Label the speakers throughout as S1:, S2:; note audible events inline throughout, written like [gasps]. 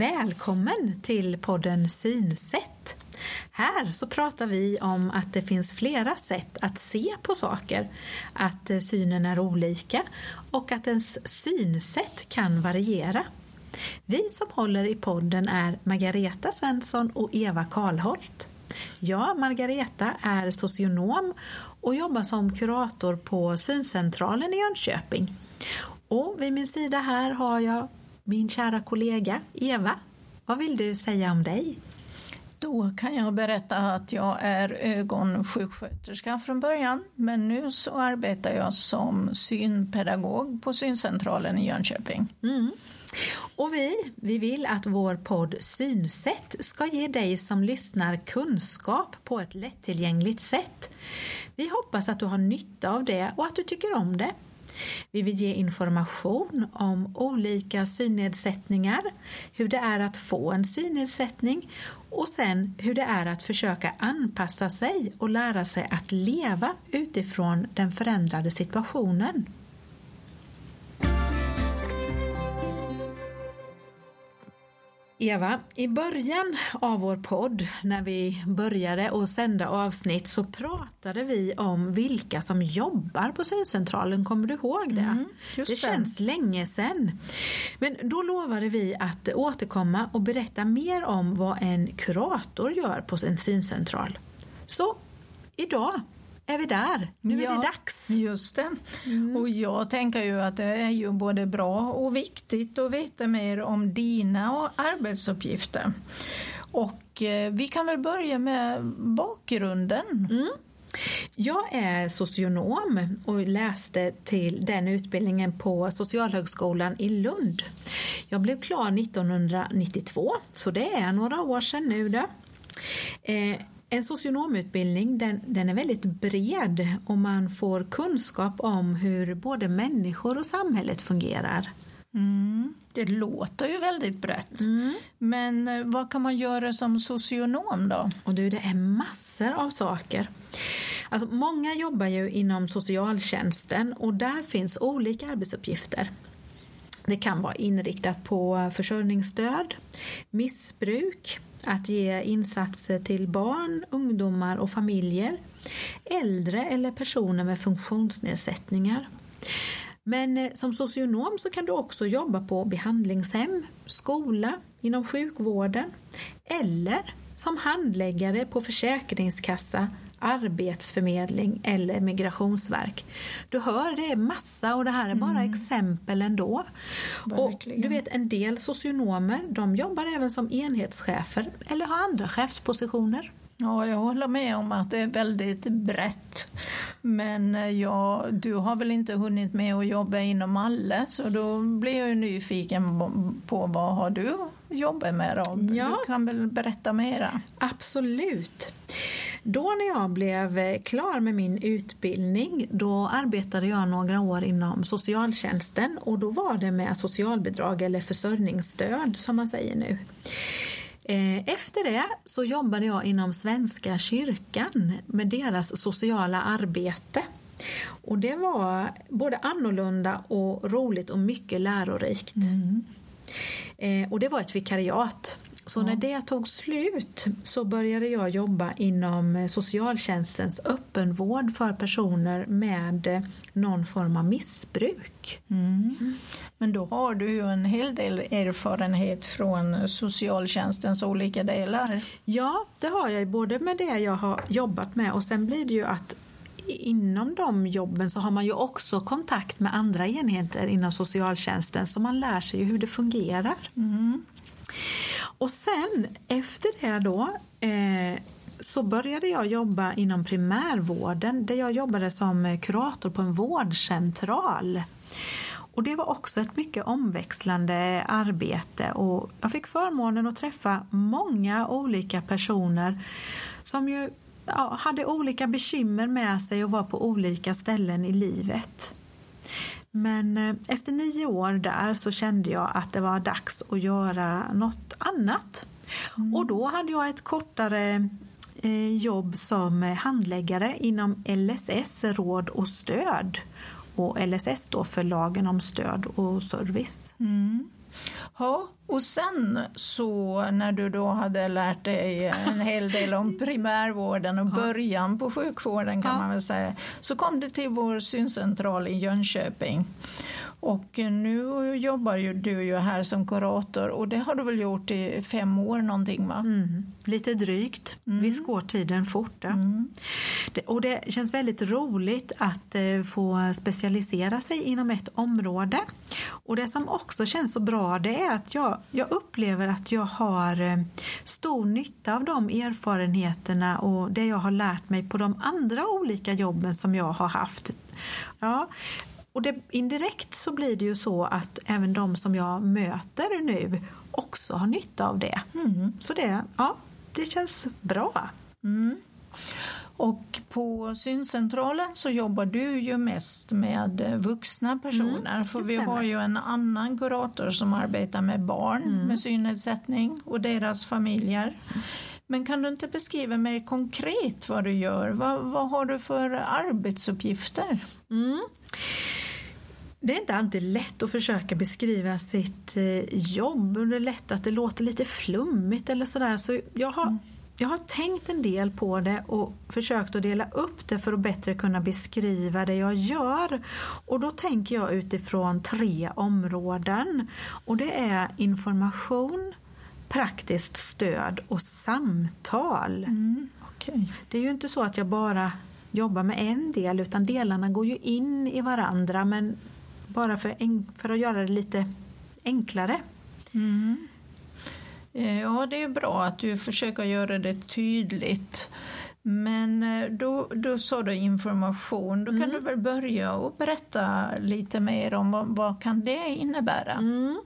S1: Välkommen till podden Synsätt. Här så pratar vi om att det finns flera sätt att se på saker, att eh, synen är olika och att ens synsätt kan variera. Vi som håller i podden är Margareta Svensson och Eva Karlholt. Jag, Margareta, är socionom och jobbar som kurator på Syncentralen i Jönköping. Och vid min sida här har jag min kära kollega Eva. Vad vill du säga om dig?
S2: Då kan jag berätta att jag är ögonsjuksköterska från början men nu så arbetar jag som synpedagog på Syncentralen i Jönköping.
S1: Mm. Och vi, vi vill att vår podd Synsätt ska ge dig som lyssnar kunskap på ett lättillgängligt sätt. Vi hoppas att du har nytta av det och att du tycker om det. Vi vill ge information om olika synnedsättningar, hur det är att få en synnedsättning och sen hur det är att försöka anpassa sig och lära sig att leva utifrån den förändrade situationen. Eva, i början av vår podd när vi började att sända avsnitt så pratade vi om vilka som jobbar på syncentralen, kommer du ihåg det? Mm, det känns det. länge sedan. Men då lovade vi att återkomma och berätta mer om vad en kurator gör på en syncentral. Så idag är vi där. Nu ja, är det dags.
S2: Just det. Mm. Och jag tänker ju att det är ju både bra och viktigt att veta mer om dina arbetsuppgifter. Och eh, vi kan väl börja med bakgrunden.
S1: Mm. Jag är socionom och läste till den utbildningen på Socialhögskolan i Lund. Jag blev klar 1992, så det är några år sedan nu. Då. Eh, en socionomutbildning den, den är väldigt bred och man får kunskap om hur både människor och samhället fungerar.
S2: Mm, det låter ju väldigt brett. Mm. Men eh, vad kan man göra som socionom då?
S1: Och du, det är massor av saker. Alltså, många jobbar ju inom socialtjänsten och där finns olika arbetsuppgifter. Det kan vara inriktat på försörjningsstöd, missbruk, att ge insatser till barn, ungdomar och familjer, äldre eller personer med funktionsnedsättningar. Men eh, som socionom så kan du också jobba på behandlingshem, skola, inom sjukvården eller som handläggare på försäkringskassa Arbetsförmedling eller Migrationsverk. Du hör, det är massa och det här är bara mm. exempel ändå. Och du vet en del socionomer de jobbar även som enhetschefer eller har andra chefspositioner.
S2: Ja, jag håller med om att det är väldigt brett. Men eh, ja, du har väl inte hunnit med att jobba inom alla så då blir jag nyfiken på vad har du jobbat med då? Ja. Du kan väl berätta mera?
S1: Absolut. Då när jag blev klar med min utbildning då arbetade jag några år inom socialtjänsten och då var det med socialbidrag eller försörjningsstöd som man säger nu. Eh, efter det så jobbade jag inom Svenska kyrkan med deras sociala arbete. Och det var både annorlunda och roligt och mycket lärorikt. Mm. Eh, och det var ett vikariat så när det tog slut så började jag jobba inom socialtjänstens öppenvård för personer med någon form av missbruk.
S2: Mm. Men då har du ju en hel del erfarenhet från socialtjänstens olika delar.
S1: Ja, det har jag både med det jag har jobbat med och sen blir det ju att inom de jobben så har man ju också kontakt med andra enheter inom socialtjänsten så man lär sig hur det fungerar. Mm. Och sen efter det då eh, så började jag jobba inom primärvården där jag jobbade som kurator på en vårdcentral. Och det var också ett mycket omväxlande arbete och jag fick förmånen att träffa många olika personer som ju ja, hade olika bekymmer med sig och var på olika ställen i livet. Men eh, efter nio år där så kände jag att det var dags att göra något annat. Mm. Och då hade jag ett kortare eh, jobb som handläggare inom LSS, råd och stöd. Och LSS då för lagen om stöd och service. Mm.
S2: Ja, och sen så när du då hade lärt dig en hel del om [laughs] primärvården och början på sjukvården kan ja. man väl säga, så kom du till vår syncentral i Jönköping. Och nu jobbar ju du ju här som kurator och det har du väl gjort i fem år någonting va?
S1: Mm, lite drygt. Mm. Visst går tiden fort. Mm. Det, och det känns väldigt roligt att eh, få specialisera sig inom ett område. Och det som också känns så bra det är att jag, jag upplever att jag har eh, stor nytta av de erfarenheterna och det jag har lärt mig på de andra olika jobben som jag har haft. Ja, och det, indirekt så blir det ju så att även de som jag möter nu också har nytta av det. Mm. Så det, ja, det känns bra. Mm.
S2: Och på syncentralen så jobbar du ju mest med vuxna personer. Mm, för vi har ju en annan kurator som arbetar med barn mm. med synnedsättning och deras familjer. Men kan du inte beskriva mer konkret vad du gör? Vad, vad har du för arbetsuppgifter? Mm.
S1: Det är inte alltid lätt att försöka beskriva sitt eh, jobb och det är lätt att det låter lite flummigt eller sådär. Så jag har, jag har tänkt en del på det och försökt att dela upp det för att bättre kunna beskriva det jag gör. Och då tänker jag utifrån tre områden och det är information, praktiskt stöd och samtal. Mm, okay. Det är ju inte så att jag bara jobbar med en del utan delarna går ju in i varandra men bara för, för att göra det lite enklare. Mm.
S2: Eh, ja, det är bra att du försöker göra det tydligt. Men eh, då, då sa du information, då kan mm. du väl börja och berätta lite mer om vad, vad kan det innebära? Mm.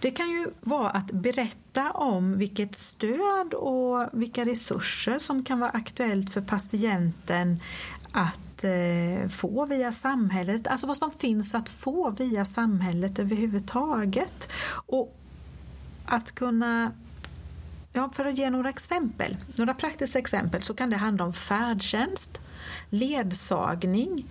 S1: Det kan ju vara att berätta om vilket stöd och vilka resurser som kan vara aktuellt för patienten att eh, få via samhället, alltså vad som finns att få via samhället överhuvudtaget. Och att kunna Ja, för att ge några exempel, några praktiska exempel så kan det handla om färdtjänst, ledsagning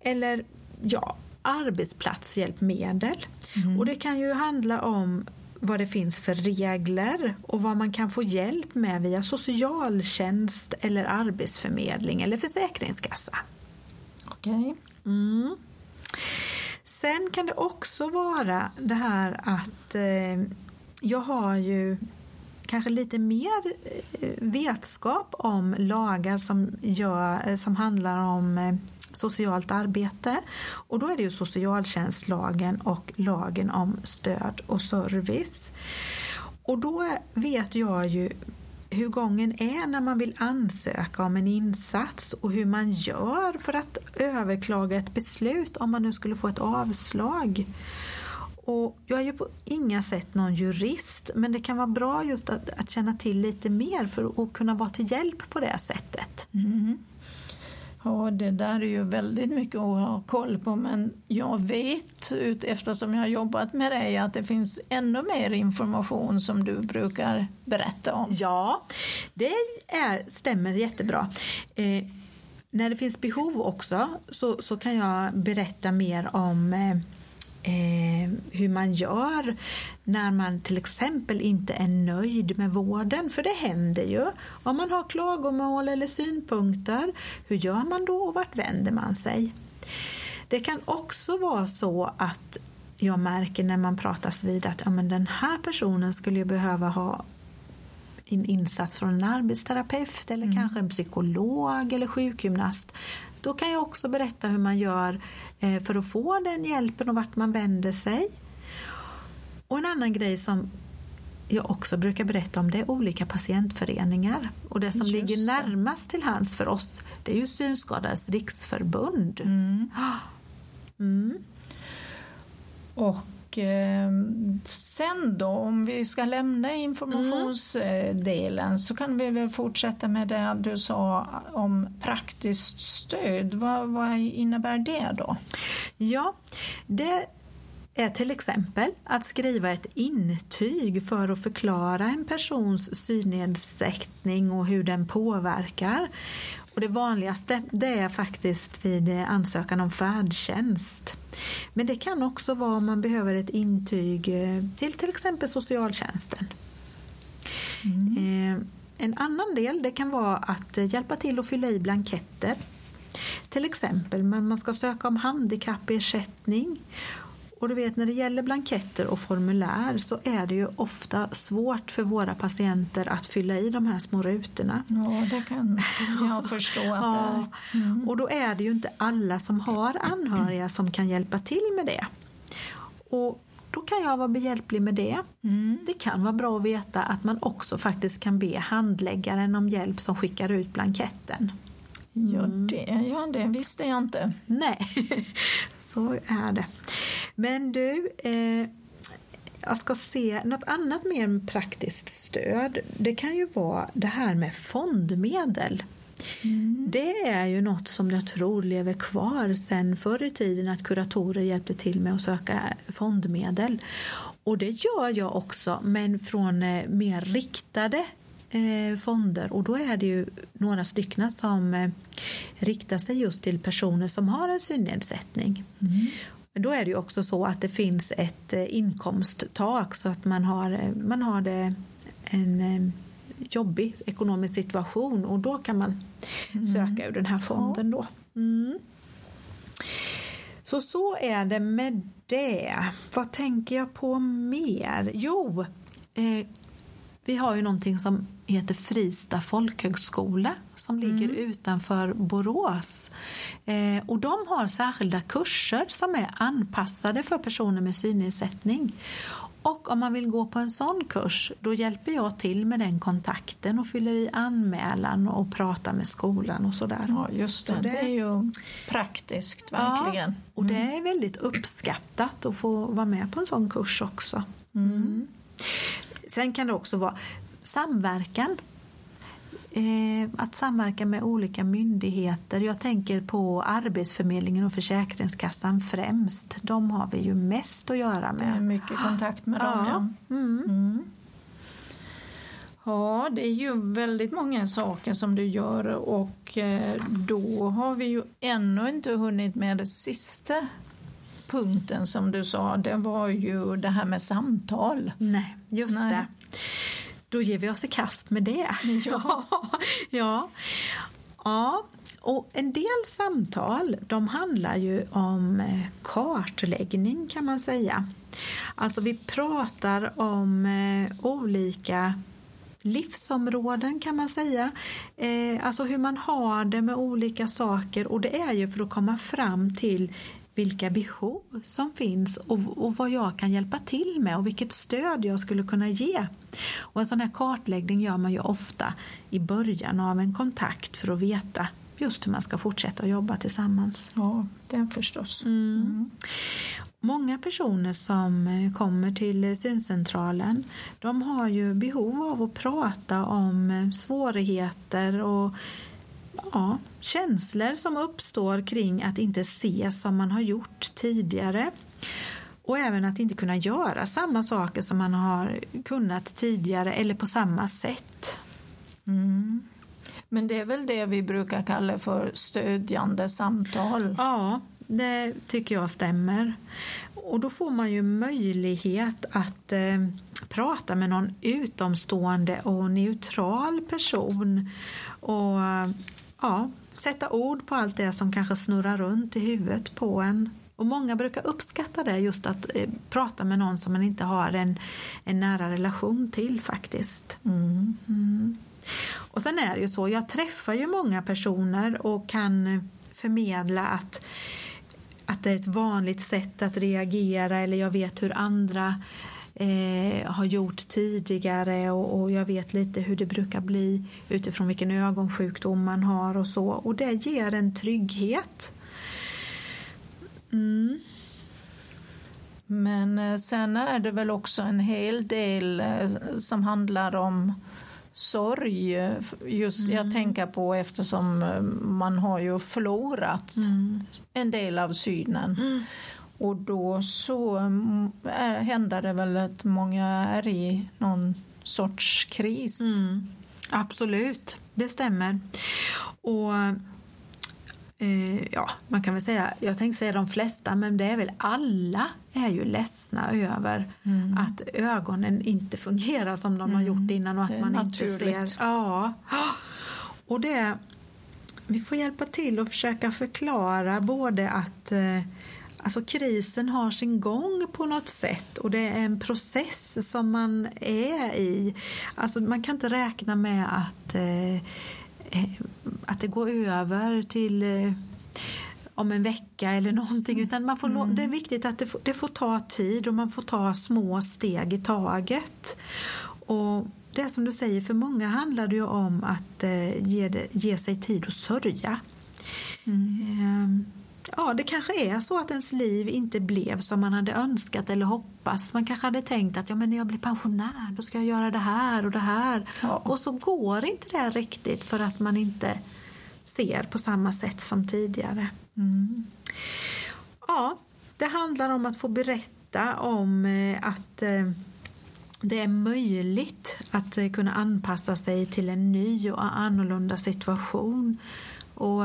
S1: eller ja, arbetsplatshjälpmedel. Mm. Och det kan ju handla om vad det finns för regler och vad man kan få hjälp med via socialtjänst eller arbetsförmedling eller försäkringskassa.
S2: Okej. Okay.
S1: Mm. Sen kan det också vara det här att eh, jag har ju kanske lite mer eh, vetskap om lagar som, gör, eh, som handlar om eh, socialt arbete. Och då är det ju socialtjänstlagen och lagen om stöd och service. Och då vet jag ju hur gången är när man vill ansöka om en insats och hur man gör för att överklaga ett beslut om man nu skulle få ett avslag. Och jag är ju på inga sätt någon jurist men det kan vara bra just att, att känna till lite mer för att kunna vara till hjälp på det sättet. Mm.
S2: Ja, det där är ju väldigt mycket att ha koll på men jag vet ut, eftersom jag har jobbat med dig att det finns ännu mer information som du brukar berätta om.
S1: Ja, det är, stämmer jättebra. Eh, när det finns behov också så, så kan jag berätta mer om eh, eh, hur man gör när man till exempel inte är nöjd med vården, för det händer ju. Om man har klagomål eller synpunkter, hur gör man då och vart vänder man sig? Det kan också vara så att jag märker när man pratas vid att ja, men den här personen skulle behöva ha en insats från en arbetsterapeut eller mm. kanske en psykolog eller sjukgymnast då kan jag också berätta hur man gör eh, för att få den hjälpen och vart man vänder sig. Och en annan grej som jag också brukar berätta om det är olika patientföreningar. Och det som Just ligger det. närmast till hands för oss det är ju Synskadades riksförbund. Mm. [gasps]
S2: Mm. Och Ehm, sen då, om vi ska lämna informationsdelen mm. så kan vi väl fortsätta med det du sa om praktiskt stöd. Vad, vad innebär det då?
S1: Ja, det är till exempel att skriva ett intyg för att förklara en persons synnedsättning och hur den påverkar. Och det vanligaste det är faktiskt vid ansökan om färdtjänst. Men det kan också vara om man behöver ett intyg eh, till till exempel socialtjänsten. Mm. Eh, en annan del det kan vara att eh, hjälpa till att fylla i blanketter. Till exempel när man ska söka om handikappersättning och du vet när det gäller blanketter och formulär så är det ju ofta svårt för våra patienter att fylla i de här små rutorna.
S2: Ja, det kan jag förstå att ja.
S1: det är. Mm. Och då är det ju inte alla som har anhöriga som kan hjälpa till med det. Och då kan jag vara behjälplig med det. Mm. Det kan vara bra att veta att man också faktiskt kan be handläggaren om hjälp som skickar ut blanketten.
S2: Mm. Ja, det, ja, det visste jag inte.
S1: Nej, [laughs] så är det. Men du, eh, jag ska se något annat mer praktiskt stöd. Det kan ju vara det här med fondmedel. Mm. Det är ju något som jag tror lever kvar sen förr i tiden att kuratorer hjälpte till med att söka fondmedel. Och det gör jag också, men från eh, mer riktade eh, fonder och då är det ju några stycken som eh, riktar sig just till personer som har en synnedsättning. Mm. Men då är det ju också så att det finns ett eh, inkomsttak så att man har, eh, man har det en eh, jobbig ekonomisk situation och då kan man mm. söka ur den här fonden då. Mm. Så så är det med det. Vad tänker jag på mer? Jo, eh, vi har ju någonting som heter Frista folkhögskola som ligger mm. utanför Borås. Eh, och de har särskilda kurser som är anpassade för personer med synnedsättning. Och om man vill gå på en sån kurs, då hjälper jag till med den kontakten och fyller i anmälan och pratar med skolan och sådär.
S2: Ja, just det. Så det, det är ju praktiskt, verkligen. Ja,
S1: och det mm. är väldigt uppskattat att få vara med på en sån kurs också. Mm. Sen kan det också vara samverkan. Eh, att samverka med olika myndigheter. Jag tänker på Arbetsförmedlingen och Försäkringskassan främst. De har vi ju mest att göra med.
S2: Det är mycket kontakt med dem, ja. ja. Mm. Mm. Ja, det är ju väldigt många saker som du gör och eh, då har vi ju ännu inte hunnit med det sista punkten som du sa, det var ju det här med samtal.
S1: Nej, just Nej. det. Då ger vi oss i kast med det. [laughs]
S2: Ja.
S1: ja. ja. Och en del samtal de handlar ju om eh, kartläggning kan man säga. Alltså vi pratar om eh, olika livsområden kan man säga. Eh, alltså hur man har det med olika saker och det är ju för att komma fram till vilka behov som finns och, och, vad jag kan hjälpa till med och vilket stöd jag skulle kunna ge. Och en sån här kartläggning gör man ju ofta i början av en kontakt för att veta just hur man ska fortsätta att jobba tillsammans.
S2: Ja, det förstås.
S1: Mm. Mm. Många personer som kommer till syncentralen de har ju behov av att prata om svårigheter och ja, känslor som uppstår kring att inte se som man har gjort tidigare. Och även att inte kunna göra samma saker som man har kunnat tidigare eller på samma sätt.
S2: Mm. Men det är väl det vi brukar kalla för stödjande samtal?
S1: Ja, det tycker jag stämmer. Och då får man ju möjlighet att eh, prata med någon utomstående och neutral person och ja, sätta ord på allt det som kanske snurrar runt i huvudet på en. Och många brukar uppskatta det, just att eh, prata med någon som man inte har en, en nära relation till faktiskt. Mm. Mm. Och sen är det ju så, jag träffar ju många personer och kan förmedla att, att det är ett vanligt sätt att reagera eller jag vet hur andra eh, har gjort tidigare och, och, jag vet lite hur det brukar bli utifrån vilken ögonsjukdom man har och så och det ger en trygghet.
S2: Mm. Men eh, sen är det väl också en hel del eh, som handlar om sorg. Just mm. jag tänker på eftersom man har ju förlorat mm. en del av synen. Mm. Och då så mm, händer det väl att många är i någon sorts kris. Mm.
S1: Absolut, det stämmer. Och eh, ja, man kan väl säga, jag tänkte säga de flesta, men det är väl alla är ju ledsna över mm. att ögonen inte fungerar som de mm. har gjort innan och att man naturligt. inte ser. Ja. Och det, vi får hjälpa till och försöka förklara både att eh, Alltså krisen har sin gång på något sätt och det är en process som man är i. Alltså man kan inte räkna med att, eh, eh att det går över till eh, om en vecka eller någonting utan man får, mm. det är viktigt att det får, det får ta tid och man får ta små steg i taget. Och det är som du säger, för många handlar det ju om att eh, ge, ge sig tid att sörja. Mm. Ja, det kanske är så att ens liv inte blev som man hade önskat eller hoppats. Man kanske hade tänkt att ja, men när jag blir pensionär då ska jag göra det här och det här. Ja. Och så går inte det riktigt för att man inte ser på samma sätt som tidigare. Mm. Ja, det handlar om att få berätta om eh, att eh, det är möjligt att eh, kunna anpassa sig till en ny och annorlunda situation. Och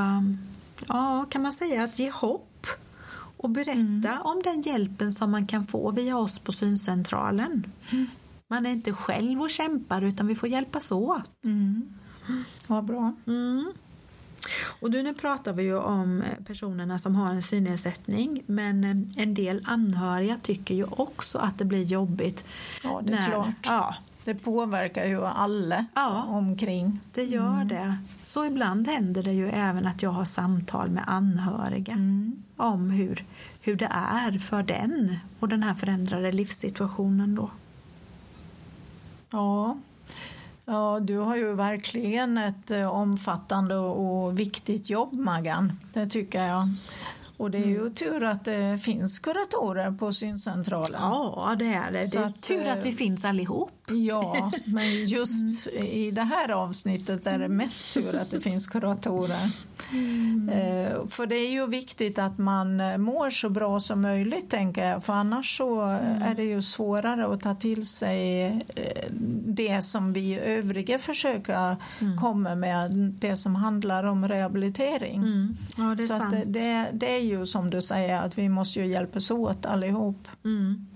S1: ja, kan man säga att ge hopp och berätta mm. om den hjälpen som man kan få via oss på syncentralen. Mm. Man är inte själv och kämpar utan vi får hjälpas åt.
S2: Mm. Vad bra.
S1: Mm. Och nu pratar vi ju om personerna som har en synnedsättning men en del anhöriga tycker ju också att det blir jobbigt.
S2: Ja, det är när, klart. Ja, det påverkar ju alla ja, omkring.
S1: Det gör mm. det. Så ibland händer det ju även att jag har samtal med anhöriga mm. om hur, hur det är för den och den här förändrade livssituationen då.
S2: Ja. Ja, du har ju verkligen ett eh, omfattande och viktigt jobb, Maggan. Det tycker jag. Och det är ju mm. tur att det finns kuratorer på syncentralen.
S1: Ja, det är det. Så det är att, tur att vi eh, finns allihop.
S2: Ja, [laughs] men just mm. i det här avsnittet är det mest tur att det finns kuratorer. Mm. Eh, för det är ju viktigt att man mår så bra som möjligt, tänker jag. För annars så mm. är det ju svårare att ta till sig eh, det som vi övriga försöker mm. komma med, det som handlar om rehabilitering.
S1: Mm. Ja, det är
S2: så
S1: sant.
S2: Det, det, är ju som du säger, att vi måste ju hjälpas åt allihop.
S1: Mm.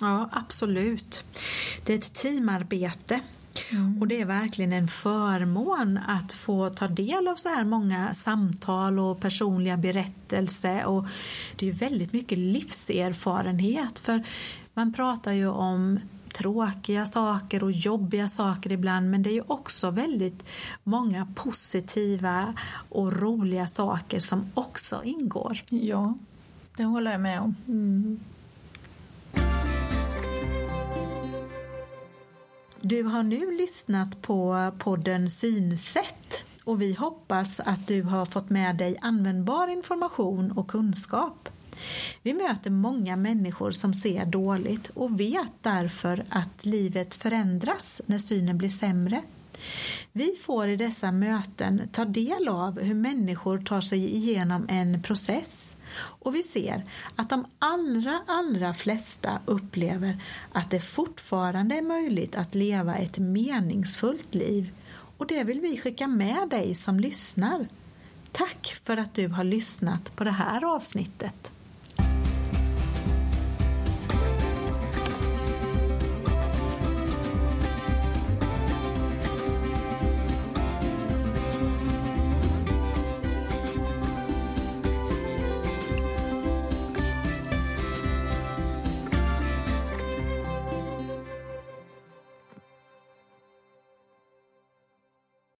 S1: Ja, absolut. Det är ett teamarbete. Mm. Och det är verkligen en förmån att få ta del av så här många samtal och personliga berättelser. Och det är väldigt mycket livserfarenhet för man pratar ju om tråkiga saker och jobbiga saker ibland men det är ju också väldigt många positiva och roliga saker som också ingår.
S2: Ja, det håller jag med om. Mm.
S1: Du har nu lyssnat på podden Synsätt och vi hoppas att du har fått med dig användbar information och kunskap. Vi möter många människor som ser dåligt och vet därför att livet förändras när synen blir sämre. Vi får i dessa möten ta del av hur människor tar sig igenom en process och vi ser att de allra, allra flesta upplever att det fortfarande är möjligt att leva ett meningsfullt liv och det vill vi skicka med dig som lyssnar. Tack för att du har lyssnat på det här avsnittet.